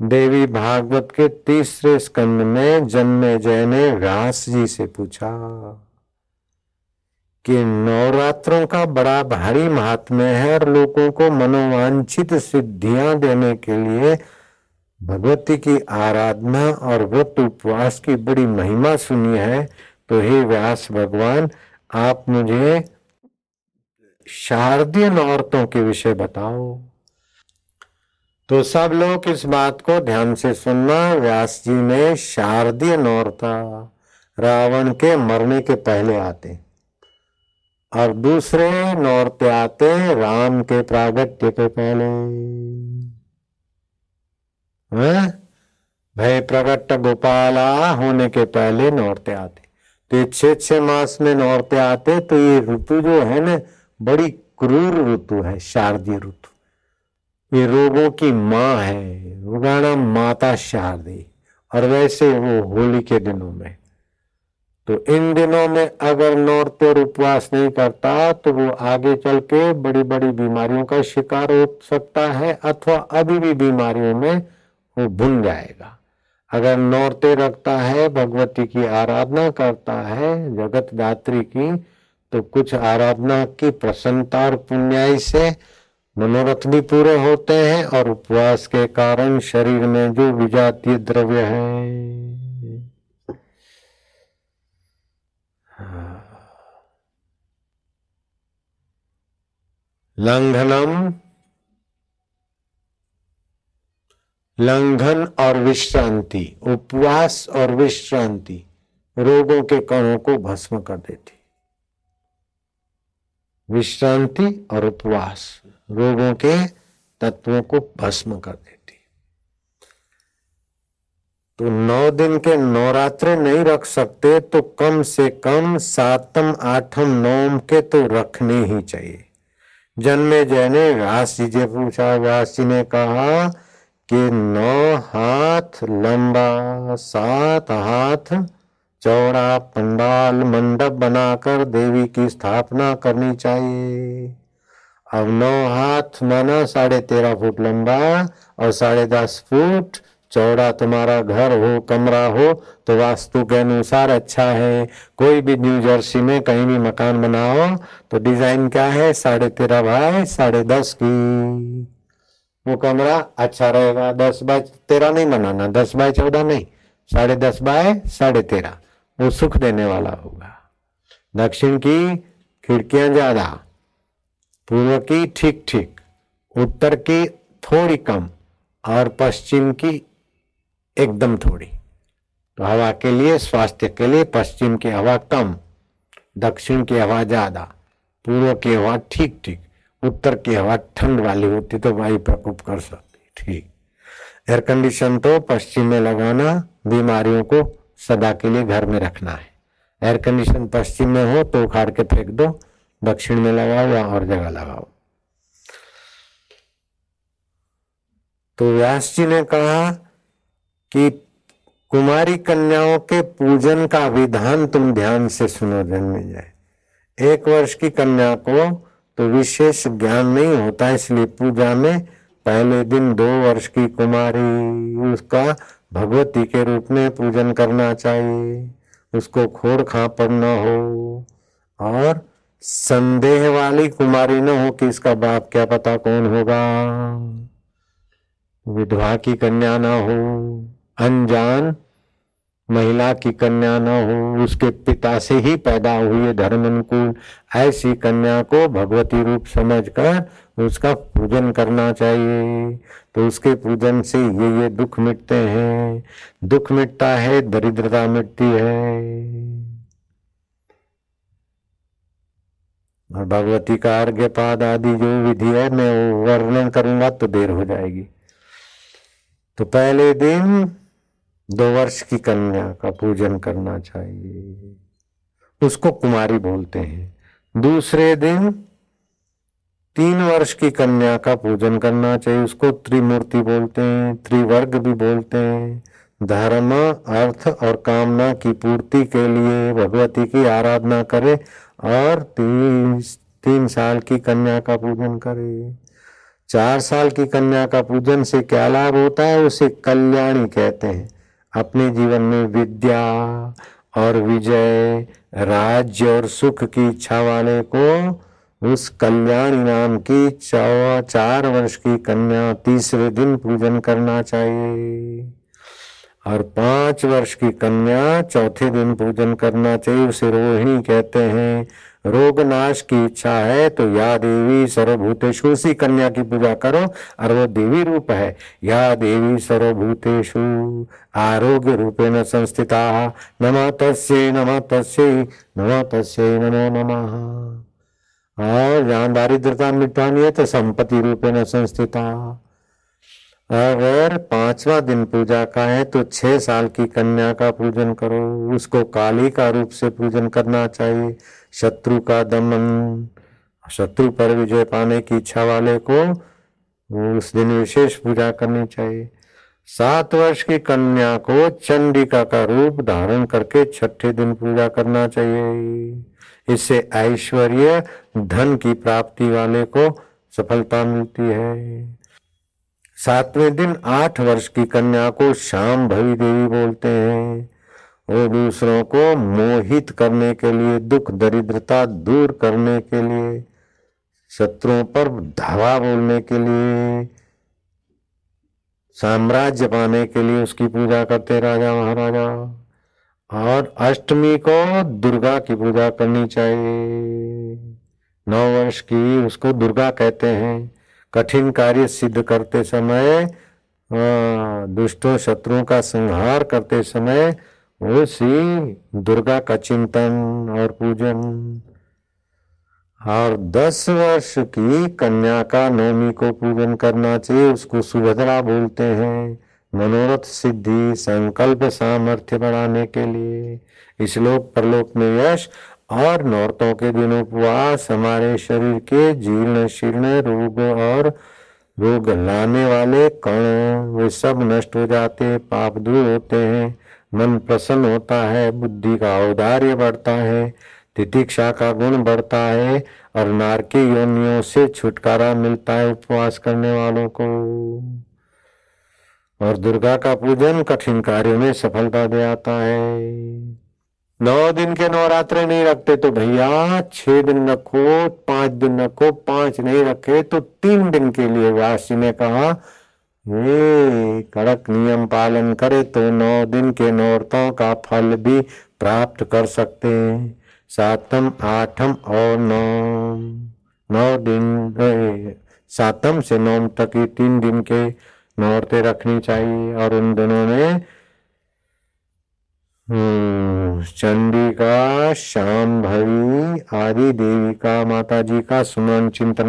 देवी भागवत के तीसरे स्कंद में जन्मे जय ने व्यास जी से पूछा कि नवरात्रों का बड़ा भारी महात्म्य है और लोगों को मनोवांछित सिद्धियाँ देने के लिए भगवती की आराधना और व्रत उपवास की बड़ी महिमा सुनी है तो हे व्यास भगवान, आप मुझे शारदीय औरतों के विषय बताओ। तो सब लोग इस बात को ध्यान से सुनना। व्यास जी ने शारदीय नौरता रावण के मरने के पहले आते और दूसरे नौरते आते राम के प्रागट्य के पहले। भय प्रगट गोपाला होने के पहले नौरते आते। तो छह छह मास में नौरते आते तो ये ऋतु जो है ना, बड़ी क्रूर ऋतु है, शारदीय ऋतु। ये रोगों की माँ है, रोगाना माता शारदी, और वैसे वो होली के दिनों में। तो इन दिनों में अगर नौरते और उपवास नहीं करता तो वो आगे चल के बड़ी बड़ी बीमारियों का शिकार हो सकता है, अथवा अभी भी बीमारियों में वो भुन जाएगा। अगर नौरते रखता है, भगवती की आराधना करता है जगत दात्री की तो कुछ आराधना की प्रसन्नता और पुण्याई से मनोरथ भी पूरे होते हैं और उपवास के कारण शरीर में जो विजातीय द्रव्य है। लंघनम, लंघन और विश्रांति, उपवास और विश्रांति रोगों के कणों को भस्म कर देती। विश्रांति और उपवास। रोगों के तत्वों को भस्म कर देती। तो नौ दिन के नवरात्र नहीं रख सकते तो कम से कम सातम, आठम, नौम के तो रखने ही चाहिए। जन्मे जय ने व्यास जी से पूछा व्यास जी ने कहा कि नौ हाथ लंबा, सात हाथ चौड़ा, पंडाल, मंडप बनाकर देवी की स्थापना करनी चाहिए। अब नौ हाथ माना, साढ़े तेरह फुट लंबा और साढ़े दस फुट। चौड़ा तुम्हारा घर हो, कमरा हो तो वास्तु के अनुसार अच्छा है। कोई भी न्यू जर्सी में कहीं भी मकान बनाओ तो डिज़ाइन क्या है? साढ़े तेरह बाय साढ़े दस की। वो कमरा अच्छा रहेगा। दस बाय तेरह नहीं बनाना, दस बाय चौदह नहीं, साढ़े दस बाय साढ़े तेरह। वो सुख देने वाला होगा। दक्षिण की खिड़कियाँ ज़्यादा पूर्व की ठीक ठीक, उत्तर की थोड़ी कम, और पश्चिम की एकदम थोड़ी। तो हवा के लिए, स्वास्थ्य के लिए पश्चिम की हवा कम, दक्षिण की हवा ज़्यादा, पूर्व की हवा ठीक ठीक, उत्तर की हवा ठंड वाली होती तो वायु प्रकोप कर सकती, ठीक। एयर कंडीशन तो पश्चिम में लगाना, बीमारियों को सदा के लिए घर में रखना है। एयर कंडीशन पश्चिम में हो तो उखाड़ के फेंक दो दक्षिण में लगाओ या और जगह लगाओ। तो व्यास जी ने कहा कि कुमारी कन्याओं के पूजन का विधान तुम ध्यान से सुनो, जन्म जाए। एक वर्ष की कन्या को तो विशेष ज्ञान नहीं होता, इसलिए पूजा में पहले दिन दो वर्ष की कुमारी, उसका भगवती के रूप में पूजन करना चाहिए। उसको खोर खापर न हो। और संदेह वाली कुमारी न हो कि इसका बाप क्या पता कौन होगा। विधवा की कन्या न हो, अनजान महिला की कन्या न हो, उसके पिता से ही पैदा हुई धर्म अनुकूल ऐसी कन्या को भगवती रूप समझकर उसका पूजन करना चाहिए। तो उसके पूजन से ये ये दुख मिटते हैं। दुख मिटता है, दरिद्रता मिटती है। और भगवती का अर्घ्य पाद आदि जो विधि है, मैं वो वर्णन करूँगा तो देर हो जाएगी। तो पहले दिन दो वर्ष की कन्या का पूजन करना चाहिए। उसको कुमारी बोलते हैं। दूसरे दिन तीन वर्ष की कन्या का पूजन करना चाहिए। उसको त्रिमूर्ति बोलते हैं, त्रिवर्ग भी बोलते हैं। धर्म, अर्थ और कामना की पूर्ति के लिए भगवती की आराधना करे। और तीन तीन साल की कन्या का पूजन करे। चार साल की कन्या का पूजन से क्या लाभ होता है, उसे कल्याणी कहते हैं। अपने जीवन में विद्या और विजय, राज्य और सुख की इच्छा वाले को उस कल्याणी नाम की चौ चार वर्ष की कन्या तीसरे दिन पूजन करना चाहिए। और पाँच वर्ष की कन्या चौथे दिन पूजन करना चाहिए उसे रोहिणी कहते हैं। रोग नाश की इच्छा है तो या देवी सर्वभूतेशु उसी कन्या की पूजा करो और वो देवी रूप है। या देवी सर्वभूतेशु आरोग्य रूपे न संस्थिता। नम तस्य नम तस्य नम तस्य, नमो नमः। और जहाँ दारिद्रता मिटानी है तो संपत्ति रूपे न संस्थिता। अगर पांचवा दिन पूजा का है तो छह साल की कन्या का पूजन करो। उसको काली का रूप से पूजन करना चाहिए। शत्रु का दमन, शत्रु पर विजय पाने की इच्छा वाले को उस दिन विशेष पूजा करनी चाहिए। सात वर्ष की कन्या को चंडिका का रूप धारण करके छठे दिन पूजा करना चाहिए। इससे ऐश्वर्य, धन की प्राप्ति वाले को सफलता मिलती है। सातवें दिन आठ वर्ष की कन्या को शाम भवी देवी बोलते हैं। वो दूसरों को मोहित करने के लिए, दुख दरिद्रता दूर करने के लिए, शत्रुओं पर धावा बोलने के लिए, साम्राज्य पाने के लिए उसकी पूजा करते राजा महाराजा। और अष्टमी को दुर्गा की पूजा करनी चाहिए। नौ वर्ष की उसको दुर्गा कहते हैं। कठिन कार्य सिद्ध करते समय दुष्टों शत्रुओं का संहार करते समय उसी दुर्गा का चिंतन और पूजन। और दस वर्ष की कन्या का नवमी को पूजन करना चाहिए, उसको सुभद्रा बोलते हैं, मनोरथ सिद्धि, संकल्प सामर्थ्य बढ़ाने के लिए। इस लोक परलोक में यश और नौरतों के दिन उपवास, हमारे शरीर के जीर्ण शीर्ण रोग और रोग लाने वाले कण, वे सब नष्ट हो जाते, पाप दूर होते हैं। मन प्रसन्न होता है, बुद्धि का औदार्य बढ़ता है, तितिक्षा का गुण बढ़ता है और नारकी योनियों से छुटकारा मिलता है उपवास करने वालों को। और दुर्गा का पूजन कठिन कार्य में सफलता दे आता है। नौ दिन के नवरात्रे नहीं रखते तो भैया, छह दिन रखो पाँच दिन रखो पाँच नहीं रखे तो तीन दिन के लिए व्यास जी ने कहा ये कड़क नियम पालन करे तो नौ दिन के नौरतों का फल भी प्राप्त कर सकते हैं। सातम, आठम और नौ नौ दिन सातम से नौ तक ही तीन दिन के नौरते रखनी चाहिए और उन दिनों में हम्म, चंडी का श्याम भवी आदि देवी का माता जी का सुमन चिंतन।